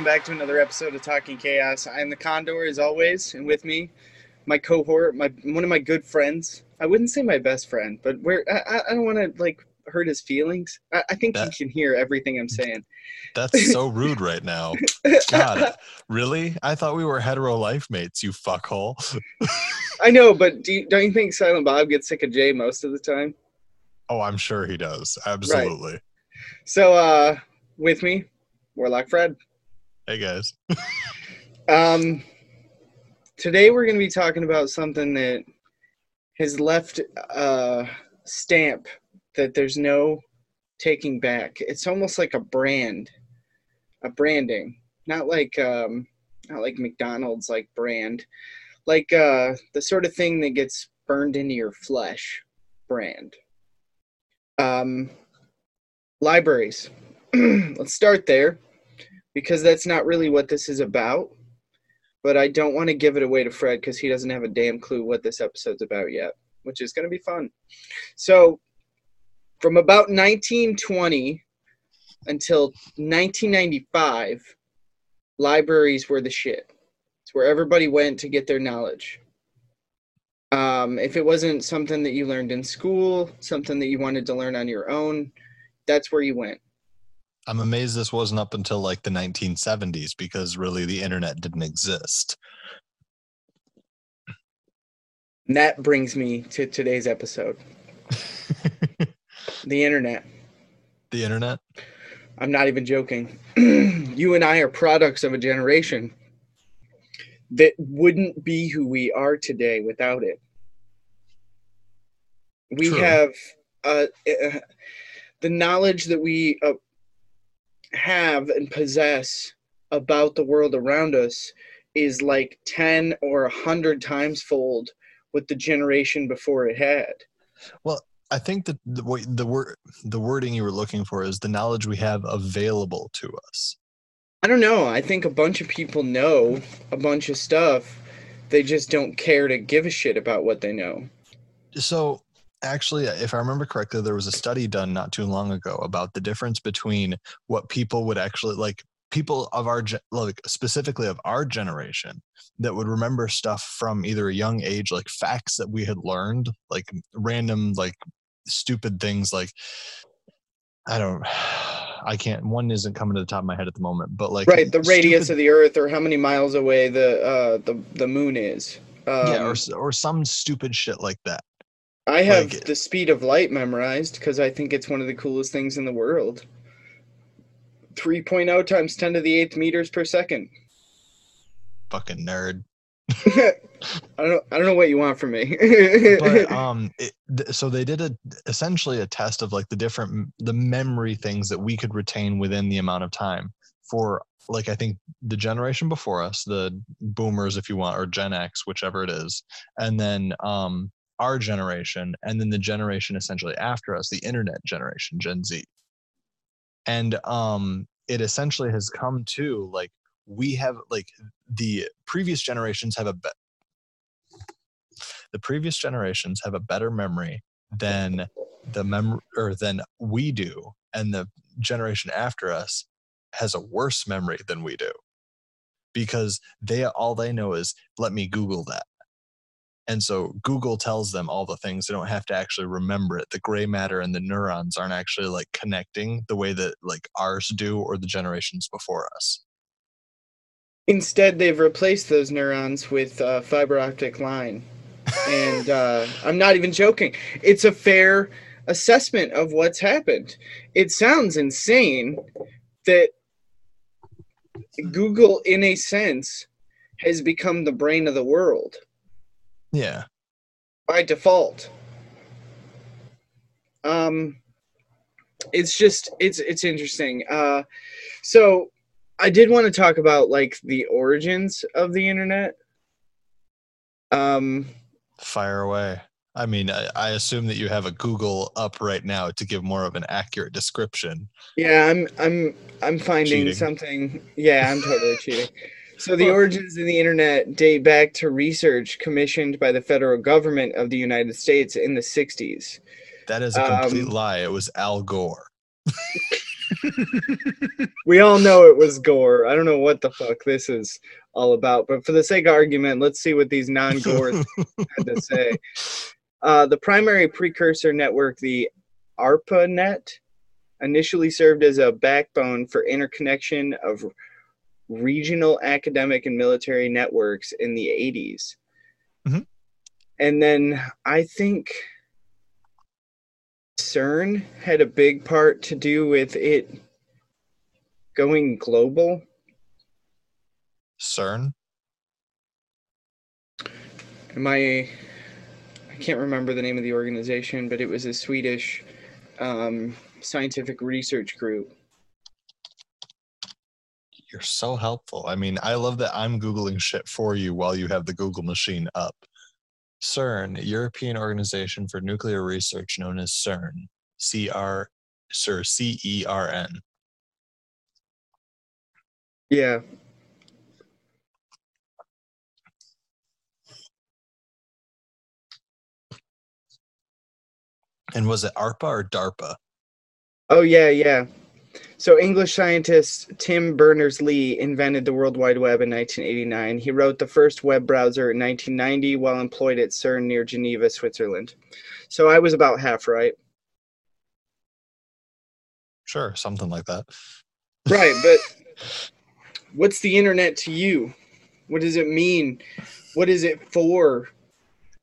welcome back to another episode of Talking Chaos. I am the Condor, as always, and with me, my cohort, my one of my good friends. I wouldn't say my best friend, but where I, I don't want to like hurt his feelings. I, I think That- he can hear everything I'm saying. That's so rude right now. God, really? I thought we were hetero life mates, you fuckhole. I know, but do you, don't you think Silent Bob gets sick of Jay most of the time? Oh, I'm sure he does. Absolutely. So, uh, with me, Warlock Fred. Hey guys. Um, today we're going to be talking about something that has left a stamp that there's no taking back. It's almost like a brand, a branding, not like um, not like McDonald's like brand, like uh, the sort of thing that gets burned into your flesh, brand. Um, libraries. Let's start there because that's not really what this is about. But I don't want to give it away to Fred because he doesn't have a damn clue what this episode's about yet, which is going to be fun. So, from about 1920 until 1995, libraries were the shit. It's where everybody went to get their knowledge. Um, if it wasn't something that you learned in school, something that you wanted to learn on your own, that's where you went. I'm amazed this wasn't up until like the 1970s because really the internet didn't exist. And that brings me to today's episode the internet. the internet? I'm not even joking. you and I are products of a generation that wouldn't be who we are today without it. We True. have uh, uh, the knowledge that we uh, have and possess about the world around us is like 10 or 100 times fold what the generation before it had. Well I think that the the word the wording you were looking for is the knowledge we have available to us. I don't know. I think a bunch of people know a bunch of stuff. They just don't care to give a shit about what they know. So actually if I remember correctly, there was a study done not too long ago about the difference between what people would actually like people of our like specifically of our generation that would remember stuff from either a young age like facts that we had learned like random like stupid things like i don't i can't one isn't coming to the top of my head at the moment but like right, the radius stupid- of the Earth, or how many miles away the uh, the the moon is. Um, yeah or, or some stupid shit like that I have like- the speed of light memorized because I think it's one of the coolest things in the world. 3.0 times 10 to the eighth meters per second. fucking nerd I don't know. I don't know what you want from me. but um it, th- so they did a essentially a test of like the different the memory things that we could retain within the amount of time for like i think the generation before us the boomers if you want or gen x whichever it is and then um our generation and then the generation essentially after us the internet generation gen z. And um it essentially has come to like we have like the previous generations have a be- the previous generations have a better memory than the mem or than we do and the generation after us has a worse memory than we do. Because they all they know is let me google that and so google tells them all the things they don't have to actually remember it the gray matter and the neurons aren't actually like connecting the way that like ours do or the generations before us Instead, they've replaced those neurons with uh, fiber optic line. and uh, I'm not even joking. It's a fair assessment of what's happened. It sounds insane that Google, in a sense, has become the brain of the world yeah by default. Um, it's just it's it's interesting. Uh, so I did want to talk about like the origins of the internet. Um, fire away i mean I, I assume that you have a google up right now to give more of an accurate description yeah, I'm I'm I'm finding Cheating. something. Yeah, I'm totally cheating. So the origins of the internet date back to research commissioned by the federal government of the United States in the 60s. that is a complete Um, lie it was al gore we all know it was gore. I don't know what the fuck this is all about, but for the sake of argument, let's see what these non-gore had to say. Uh, the primary precursor network, the ARPANET, initially served as a backbone for interconnection of regional academic and military networks in the 80s. Mhm. And then I think CERN had a big part to do with it going global. CERN. Am I? I can't remember the name of the organization, but it was a Swedish um, scientific research group. You're so helpful. I mean, I love that I'm Googling shit for you while you have the Google machine up. CERN, European Organization for Nuclear Research, known as CERN. C R, sir, C E R N. Yeah, And was it ARPA or DARPA? Oh yeah, yeah. So English scientist Tim Berners-Lee invented the World Wide Web in 1989. He wrote the first web browser in 1990 while employed at CERN near Geneva, Switzerland. So I was about half right. Sure, something like that. Right, but what's the internet to you? What does it mean? What is it for?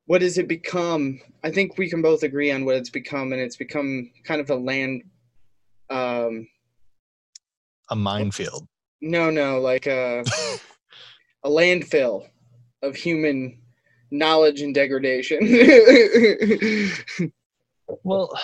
What does it become? I think we can both agree on what it's become, and it's become kind of a land. Um, A minefield. no, no, like a a landfill of human knowledge and degradation. Well,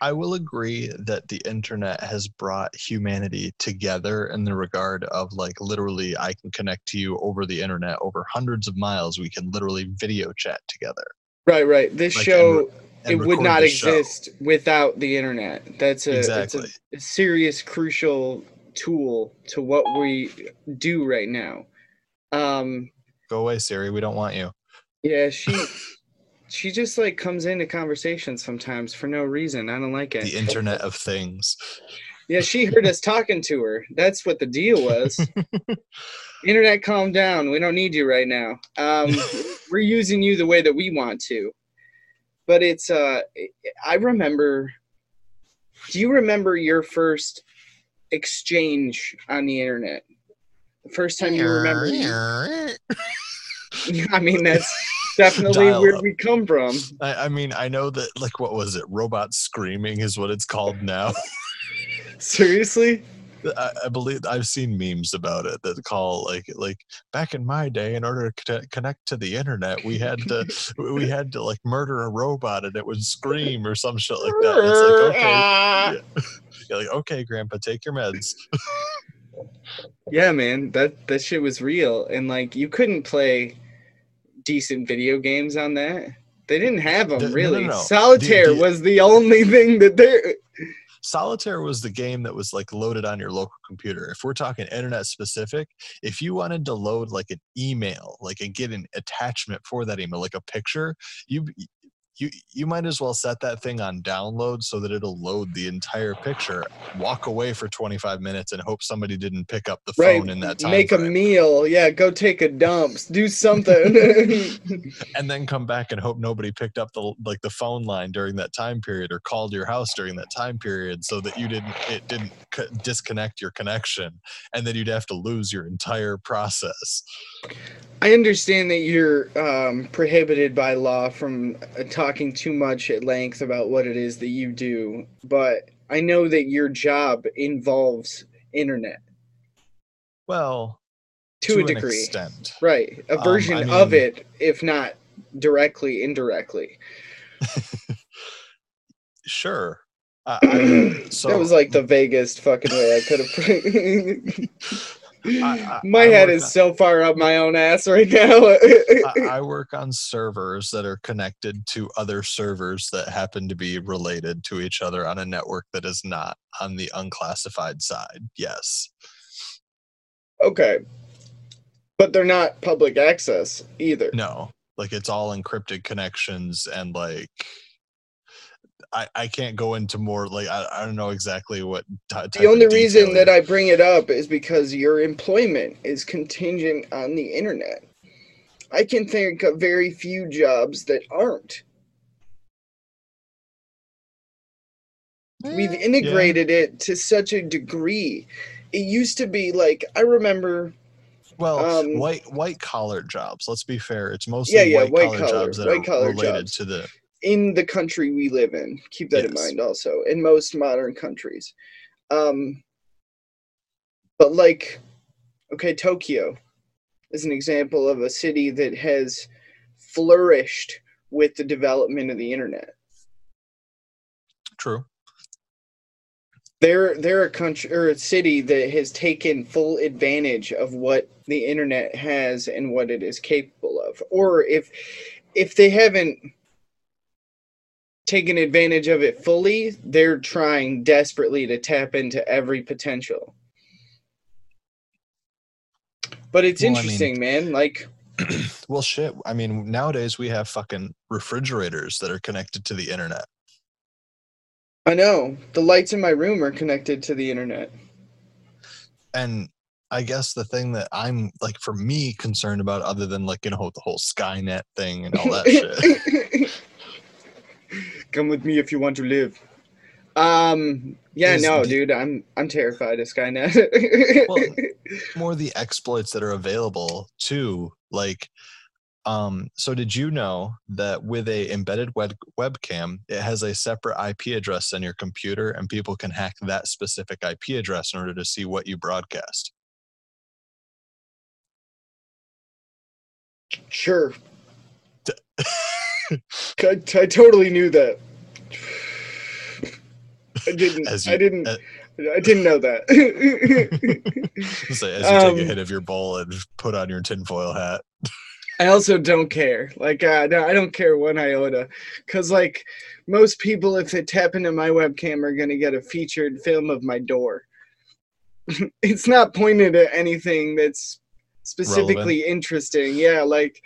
I will agree that the internet has brought humanity together in the regard of like literally, I can connect to you over the internet over hundreds of miles. We can literally video chat together. right, right. This Like, show and it would not exist without the internet. That's a, Exactly. a, a serious, crucial tool to what we do right now. Um, Go away, Siri. We don't want you. yeah, she she just like comes into conversations sometimes for no reason. I don't like it. The Internet of Things. Yeah, she heard us talking to her. That's what the deal was. Internet, calm down. We don't need you right now. Um, we're using you the way that we want to. But it's uh, I remember. Do you remember your first exchange on the internet? The first time you remember. I mean, that's definitely where Dial-up. we come from. I, I mean, I know that, like, what was it? Robot screaming is what it's called now. Seriously? I, I believe I've seen memes about it that call like like back in my day, in order to connect to the internet, we had to we had to like murder a robot and it would scream or some shit like that. And it's like okay, Ah. yeah. You're like okay, Grandpa, take your meds. Yeah, man, that that shit was real, and like you couldn't play decent video games on that. They didn't have them The- no, no, really. no. Solitaire The- the- was the only thing that they. Solitaire was the game that was like loaded on your local computer. If we're talking internet specific, if you wanted to load like an email, like and get an attachment for that email, like a picture, you you you might as well set that thing on download so that it'll load the entire picture. Walk away for 25 minutes and hope somebody didn't pick up the Right, phone in that time. make a meal. Yeah, go take a dump. Do something. and then come back and hope nobody picked up the like the phone line during that time period or called your house during that time period so that you didn't it didn't c- disconnect your connection and then you'd have to lose your entire process I understand that you're um, prohibited by law from uh, talking too much at length about what it is that you do, but I know that your job involves internet well to, to a degree. extent Right. A Um, version I of it, if not directly, indirectly. sure I, I, so that was like the vaguest fucking way I could have. I- my I head is on- so far up my own ass right now. I work on servers that are connected to other servers that happen to be related to each other on a network that is not on the unclassified side. Yes. okay. But they're not public access either. No, like it's all encrypted connections and like I, I can't go into more like I, I don't know exactly what t- the only reason that I bring it up is because your employment is contingent on the internet. I can think of very few jobs that aren't. We've integrated yeah. it to such a degree. It used to be like I remember. Well, um, white white collar jobs. Let's be fair. It's mostly yeah, yeah, white, collar, jobs that white are related jobs. to the in the country we live in. Keep that yes. in mind. Also, in most modern countries, um, but like, okay, Tokyo is an example of a city that has flourished with the development of the internet. True they're they're a country or a city that has taken full advantage of what the internet has and what it is capable of or if if they haven't taken advantage of it fully they're trying desperately to tap into every potential but it's well, interesting I mean, man like well shit i mean nowadays we have fucking refrigerators that are connected to the internet I know. The lights in my room are connected to the internet. And I guess the thing that I'm like for me concerned about other than like you know the whole Skynet thing and all that shit. Come with me if you want to live. Um yeah, no, the, dude, I'm I'm terrified of Skynet. well, more the exploits that are available too, like um, so did you know that with a embedded web webcam, it has a separate IP address on your computer, and people can hack that specific IP address in order to see what you broadcast? Sure. I, I totally knew that. I didn't. You, I didn't. Uh, I didn't know that. so as you um, take a hit of your bowl and put on your tinfoil hat. I also don't care. Like, uh, no, I don't care one iota, because like most people, if they tap into my webcam, are gonna get a featured film of my door. it's not pointed at anything that's specifically Relevant. interesting. Yeah, like,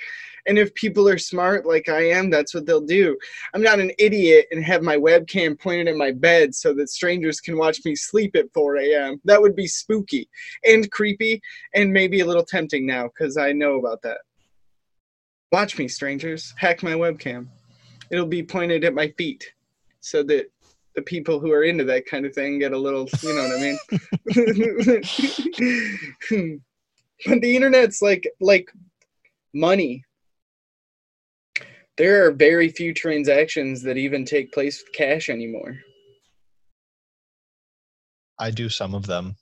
and if people are smart like I am, that's what they'll do. I'm not an idiot and have my webcam pointed at my bed so that strangers can watch me sleep at 4 a.m. That would be spooky and creepy and maybe a little tempting now because I know about that. Watch me, strangers. Hack my webcam. It'll be pointed at my feet so that the people who are into that kind of thing get a little, you know what I mean? but the internet's like like money. There are very few transactions that even take place with cash anymore. I do some of them.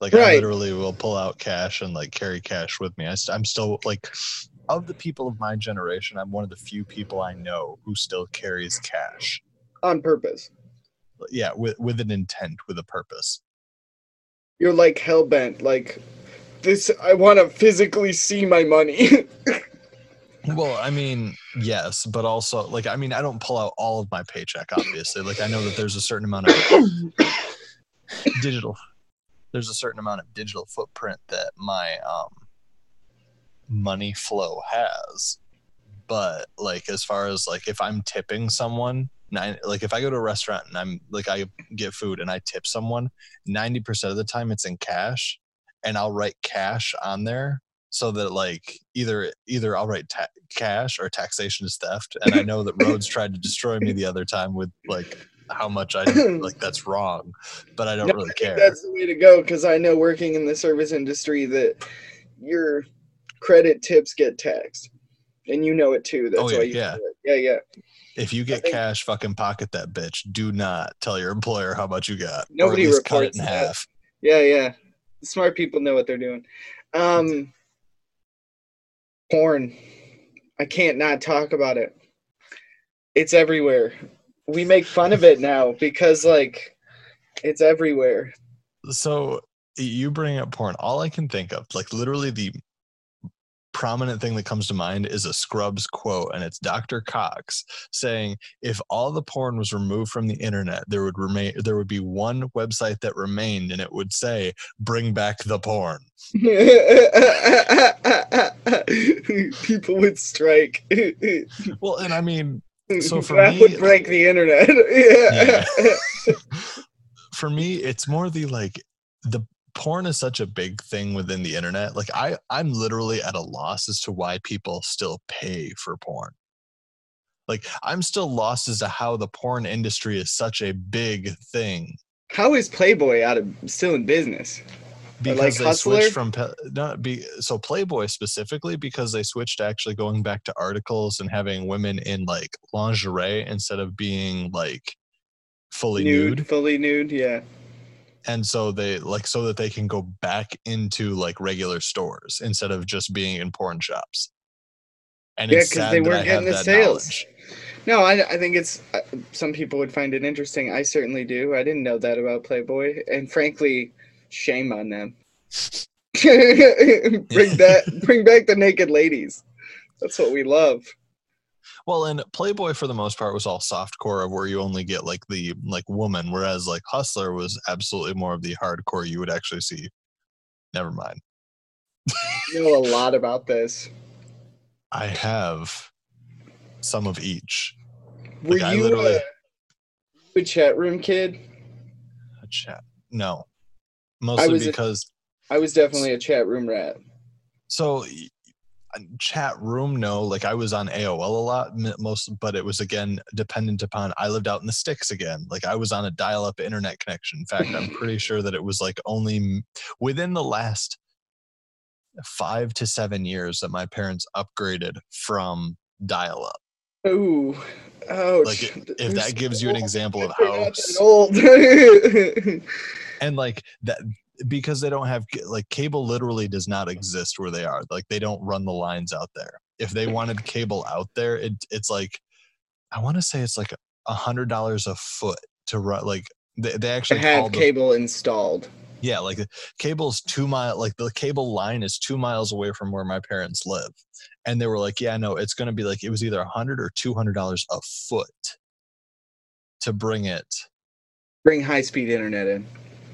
Like right. I literally will pull out cash and like carry cash with me. I st- I'm still like of the people of my generation, I'm one of the few people I know who still carries cash on purpose. Yeah, with with an intent, with a purpose. You're like hell bent, like this. I want to physically see my money. well, I mean, yes, but also like I mean, I don't pull out all of my paycheck. Obviously, like I know that there's a certain amount of digital. There's a certain amount of digital footprint that my um money flow has but like as far as like if i'm tipping someone nine, like if i go to a restaurant and i'm like i get food and i tip someone 90% of the time it's in cash and i'll write cash on there so that like either either i'll write ta- cash or taxation is theft and i know that rhodes tried to destroy me the other time with like how much i like that's wrong but i don't no, really I care that's the way to go because i know working in the service industry that you're credit tips get taxed, and you know it too. That's oh, yeah, why you yeah. Yeah, yeah. If you get think, cash, fucking pocket that bitch. Do not tell your employer how much you got. Nobody reports cut it in that. half. Yeah, yeah. The smart people know what they're doing. Um, porn. I can't not talk about it. It's everywhere. We make fun of it now because like it's everywhere. So you bring up porn. All I can think of, like literally the prominent thing that comes to mind is a Scrubs quote, and it's Dr. Cox saying, "If all the porn was removed from the internet, there would remain there would be one website that remained, and it would say, "Bring back the porn." People would strike. well, and I mean, So for that me- would break the internet. yeah. for me it's more the like the porn is such a big thing within the internet like i i'm literally at a loss as to why people still pay for porn like i'm still lost as to how the porn industry is such a big thing How is Playboy out of still in business? because like they Hustler? switched from not be so playboy specifically because they switched to actually going back to articles and having women in like lingerie instead of being like fully nude, nude fully nude. Yeah. And so they like so that they can go back into like regular stores instead of just being in porn shops and Yeah, it's 'cause sad they that weren't getting the that sales. knowledge. No, I, I think it's uh, some people would find it interesting. I certainly do. I didn't know that about Playboy, and frankly, shame on them. bring back, bring back the naked ladies. That's what we love. Well and playboy for the most part was all soft core of where you only get like the like woman whereas like hustler was absolutely more of the hardcore you would actually see never mind You know a lot about this. i have some of each Were Like, I you a, a chat room kid? a chat no mostly was because I was definitely a chat room rat. So chat room, no. Like I was on AOL a lot, most, but it was again dependent upon. I lived out in the sticks again. Like I was on a dial-up internet connection. In fact, I'm pretty sure that it was like only within the last five to seven years that my parents upgraded from dial-up. Ooh, oh, Like, if that gives you an example of how not s- that old. and like that because they don't have like cable literally does not exist where they are like they don't run the lines out there if they wanted cable out there it, it's like i want to say it's like a hundred dollars a foot to run like they, they actually have call the, cable installed. yeah like the cable's two mile like the cable line is two miles away from where my parents live and they were like yeah no it's going to be like it was either a hundred or two hundred dollars a foot to bring it Bring high speed internet in.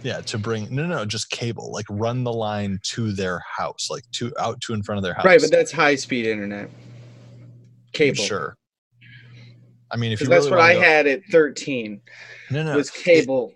Yeah, to bring no, no, just cable, like run the line to their house, like to out to in front of their house. Right, but that's high speed internet. Cable. Sure. I mean, if you that's really what I go- had at 13 no, no, It was cable.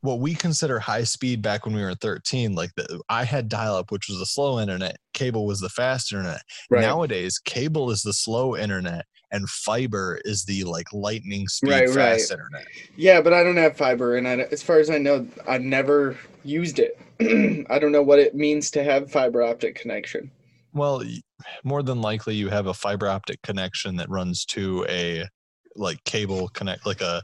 what we consider high speed back when we were 13, like the, I had dial up, which was the slow internet. Cable was the fast internet. right. Nowadays, cable is the slow internet, and fiber is the like lightning speed Right, fast right. internet. yeah, but I don't have fiber, and I, as far as I know, I've never used it. I don't know what it means to have fiber optic connection. Well, more than likely, you have a fiber optic connection that runs to a like cable connect, like a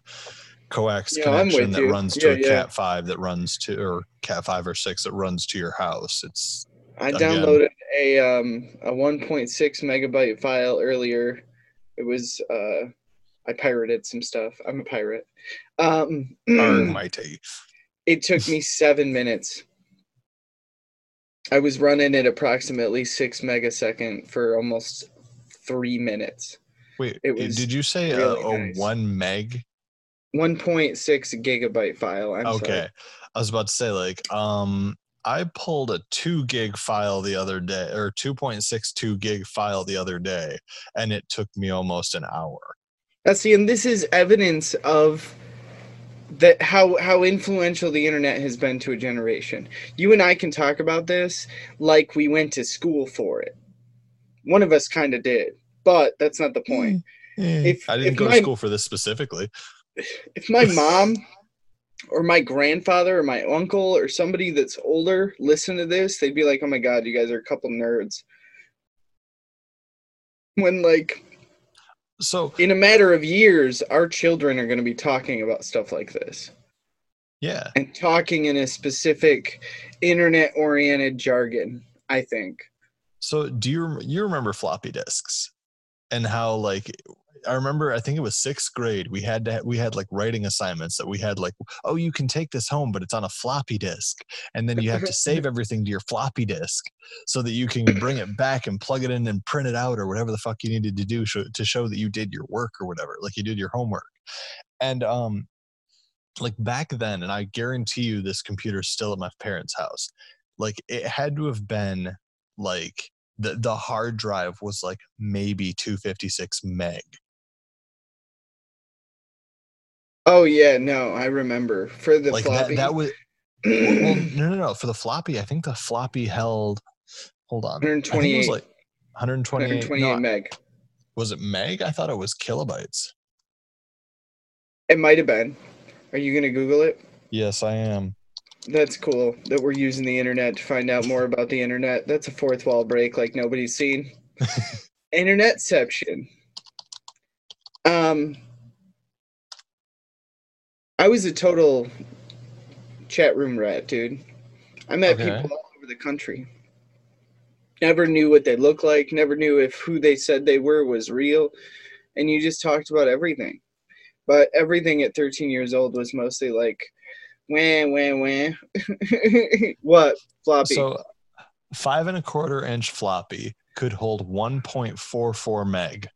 coax Yeah, connection that you. runs to Yeah, a yeah. Cat five that runs to or Cat five or six that runs to your house. It's I Again. downloaded a um a 1.6 megabyte file earlier. It was uh I pirated some stuff. I'm a pirate. Um arg mighty. it took me 7 minutes. I was running at approximately 6 megasecond for almost 3 minutes. Wait, It was did you say a, a nice. one meg? 1.6 gigabyte file. I'm okay, sorry. I was about to say like um. I pulled a two gig file the other day, or 2.62 gig file the other day, and it took me almost an hour. That's see, and this is evidence of that how how influential the internet has been to a generation. You and I can talk about this like we went to school for it. One of us kind of did, but that's not the point. Mm, mm. If- I didn't if go my- to school for this specifically. If my mom or my grandfather or my uncle or somebody that's older listen to this, they'd be like, "Oh my god, you guys are a couple nerds." When like So in a matter of years, our children are going to be talking about stuff like this. yeah, and talking in a specific internet oriented jargon i think So do you you remember floppy disks and how like I remember I think it was sixth grade we had to ha- we had like writing assignments that we had like oh you can take this home but it's on a floppy disk. And then you have to save everything to your floppy disk so that you can bring it back and plug it in and print it out or whatever the fuck you needed to do show, to show that you did your work or whatever like you did your homework. And um like back then and I guarantee you this computer's still at my parents' house like it had to have been like the the hard drive was like maybe 256 meg Oh yeah, no, I remember for the like floppy. that that was well no no no for the floppy i think the floppy held hold on I think it 128. was like 128, 128 no, meg. was it meg i thought it was kilobytes It might have been. Are you gonna Google it? yes i am That's cool that we're using the internet to find out more about the internet. That's a fourth wall break like nobody's seen. Internetception. Um, I was a total chat room rat, dude. I met Okay. people all over the country. Never knew what they looked like. Never knew if who they said they were was real, and you just talked about everything. But everything at 13 years old was mostly like, wah wah wah. what floppy? so five and a quarter inch floppy could hold 1.44 meg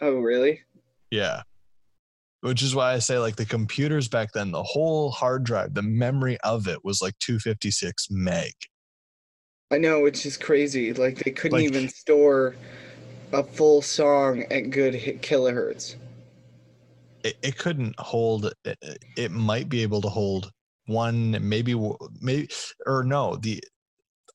oh really? yeah which is why i say like the computers back then the whole hard drive the memory of it was like 256 meg I know, which is crazy. Like they couldn't Like- even store a full song at good hit kilohertz. it, it couldn't hold it, it might be able to hold one maybe maybe or no the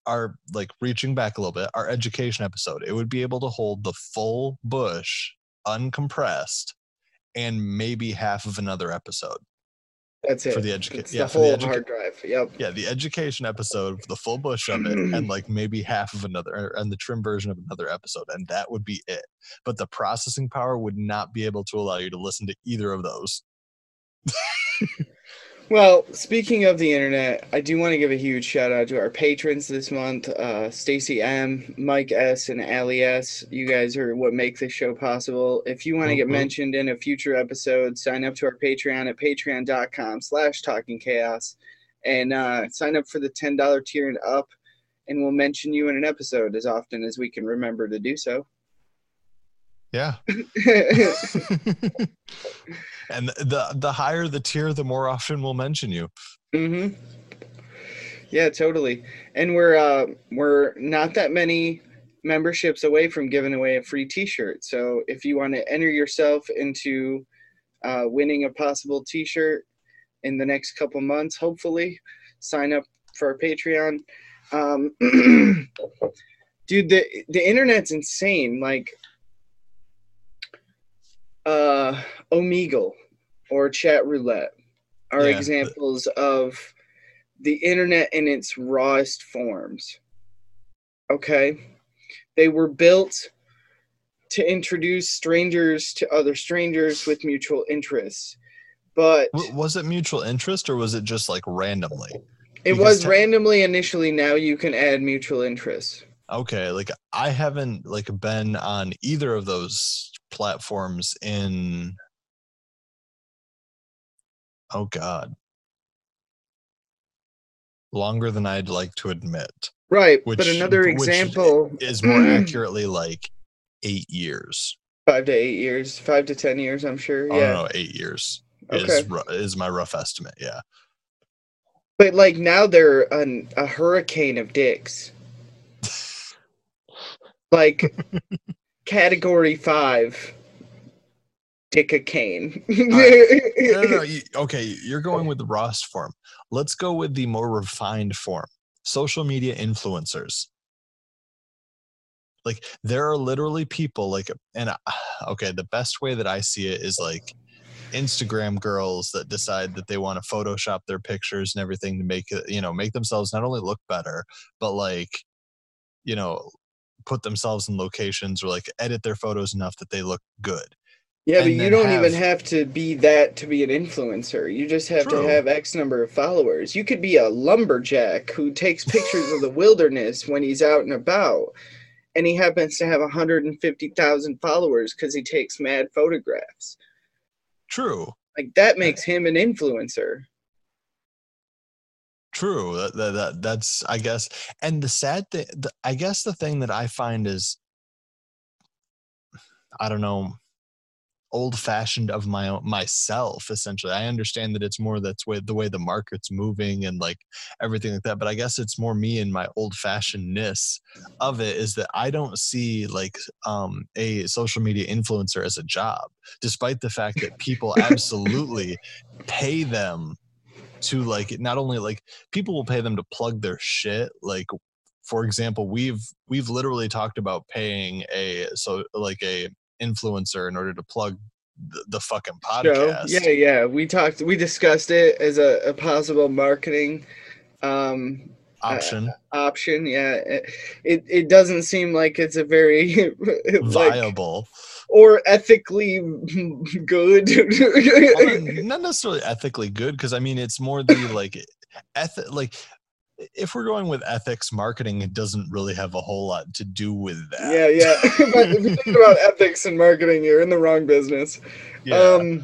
our like reaching back a little bit our education episode it would be able to hold the full bush uncompressed and maybe half of another episode That's it. for the education yeah the for the educa- hard drive. Yep. yeah the education episode the full bush of it and like maybe half of another er, and the trim version of another episode and that would be it but the processing power would not be able to allow you to listen to either of those Well, speaking of the internet, I do want to give a huge shout out to our patrons this month, uh, Stacy M, Mike S, and Ali S. You guys are what make this show possible. If you want to get Mhm. mentioned in a future episode, sign up to our Patreon at patreon.com slash talking chaos and uh, sign up for the $10 tier and up, and we'll mention you in an episode as often as we can remember to do so. Yeah and the the higher the tier the more often we'll mention you Mm-hmm. Yeah, totally. And we're uh, we're not that many memberships away from giving away a free T-shirt. So if you want to enter yourself into uh, winning a possible T-shirt in the next couple months, hopefully, sign up for our Patreon. Um, dude, the the internet's insane. Like, uh, Omegle or Chat Roulette are Yeah. examples of the internet in its rawest forms. Okay? They were built to introduce strangers to other strangers with mutual interests. But was it mutual interest or was it just like randomly it because was randomly initially, now you can add mutual interests. Okay like i haven't like been on either of those platforms in oh god longer than i'd like to admit Right. but another which example is more accurately like eight years five to eight years, five to ten years, I'm sure. oh Yeah. no, eight years Okay. is is my rough estimate yeah But like now they're an, a hurricane of dicks. Like category five, no, no, you, okay, you're going with the rawest form. Let's go with the more refined form. Social media influencers. Like there are literally people like, and I- okay, the best way that I see it is like Instagram girls that decide that they want to Photoshop their pictures and everything to make it, you know, make themselves not only look better, but like, you know, put themselves in locations or like edit their photos enough that they look good. yeah, but you don't even have- have to be that to be an influencer. You just have True. to have X number of followers. You could be a lumberjack who takes pictures of the wilderness when he's out and about. And he happens to have 150,000 followers because he takes mad photographs. True. Like that makes him an influencer. True. That, that, that that's I guess. And the sad thing, the, I guess the thing that I find is, I don't know. old fashioned of my own myself essentially i understand that it's more that's way the way the market's moving and like everything like that but i guess it's more me and my old fashionedness of it is that i don't see like um a social media influencer as a job despite the fact that people absolutely pay them to like not only like people will pay them to plug their shit like for example we've we've literally talked about paying a so like a influencer in order to plug the, the fucking podcast. Show. Yeah, yeah. We talked. We discussed it as a, a possible marketing um, option. Uh, option. Yeah. It, it, it doesn't seem like it's a very viable or ethically good. well, not necessarily ethically good, because I mean it's more the like eth- like if we're going with ethics marketing it doesn't really have a whole lot to do with that yeah yeah but if you think about ethics and marketing you're in the wrong business yeah. um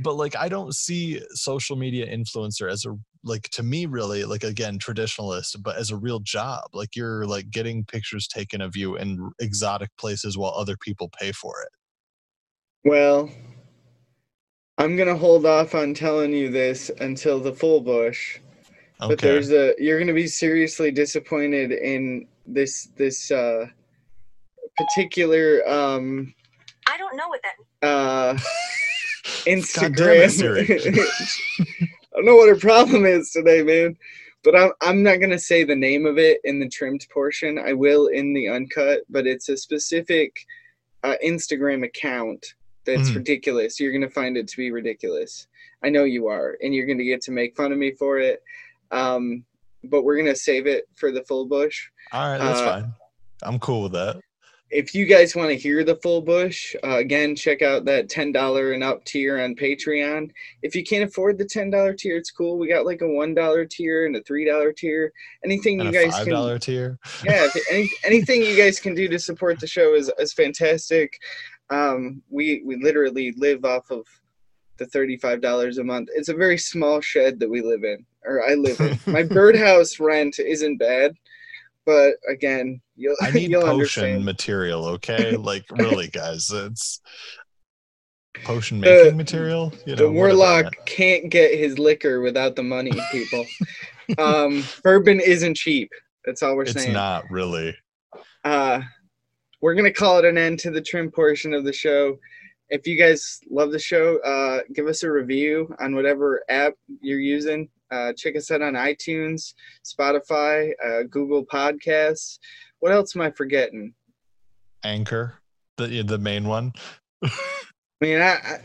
but like i don't see social media influencer as a like to me really like again traditionalist but as a real job like you're like getting pictures taken of you in exotic places while other people pay for it well i'm gonna hold off on telling you this until the full bush Okay. But there's a you're going to be seriously disappointed in this this uh particular um I don't know what that uh Instagram. I don't know what her problem is today, man. But I'm I'm not gonna say the name of it in the trimmed portion. I will in the uncut, but it's a specific uh, Instagram account that's mm-hmm. ridiculous. You're gonna find it to be ridiculous. I know you are, and you're gonna get to make fun of me for it. Um, but we're gonna save it for the full bush. All right, that's uh, fine. I'm cool with that. If you guys want to hear the full bush, uh, again, check out that ten dollar and up tier on Patreon. If you can't afford the ten dollar tier, it's cool. We got like a one dollar tier and a three dollar tier. Anything and you guys five can dollar tier. yeah, any, anything you guys can do to support the show is is fantastic. Um, we we literally live off of the $35 a month. It's a very small shed that we live in, or I live in. My birdhouse rent isn't bad, but again, you'll, I need you'll potion understand. material, okay? Like, really, guys, it's potion making uh, material. You know, the warlock can't get his liquor without the money, people. um, bourbon isn't cheap. That's all we're it's saying. It's not really. Uh, we're gonna call it an end to the trim portion of the show if you guys love the show, uh, give us a review on whatever app you're using. Uh, check us out on iTunes, Spotify, uh, Google Podcasts. What else am I forgetting? Anchor, the the main one. I mean, I, I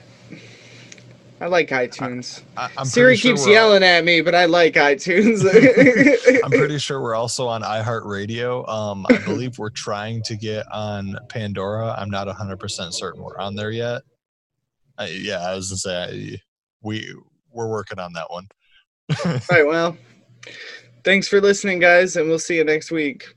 I like iTunes. I, I, Siri sure keeps yelling at me, but I like iTunes. I'm pretty sure we're also on iHeartRadio. Um, I believe we're trying to get on Pandora. I'm not 100% certain we're on there yet. I, yeah, I was gonna say we we're working on that one. All right. Well, thanks for listening, guys, and we'll see you next week.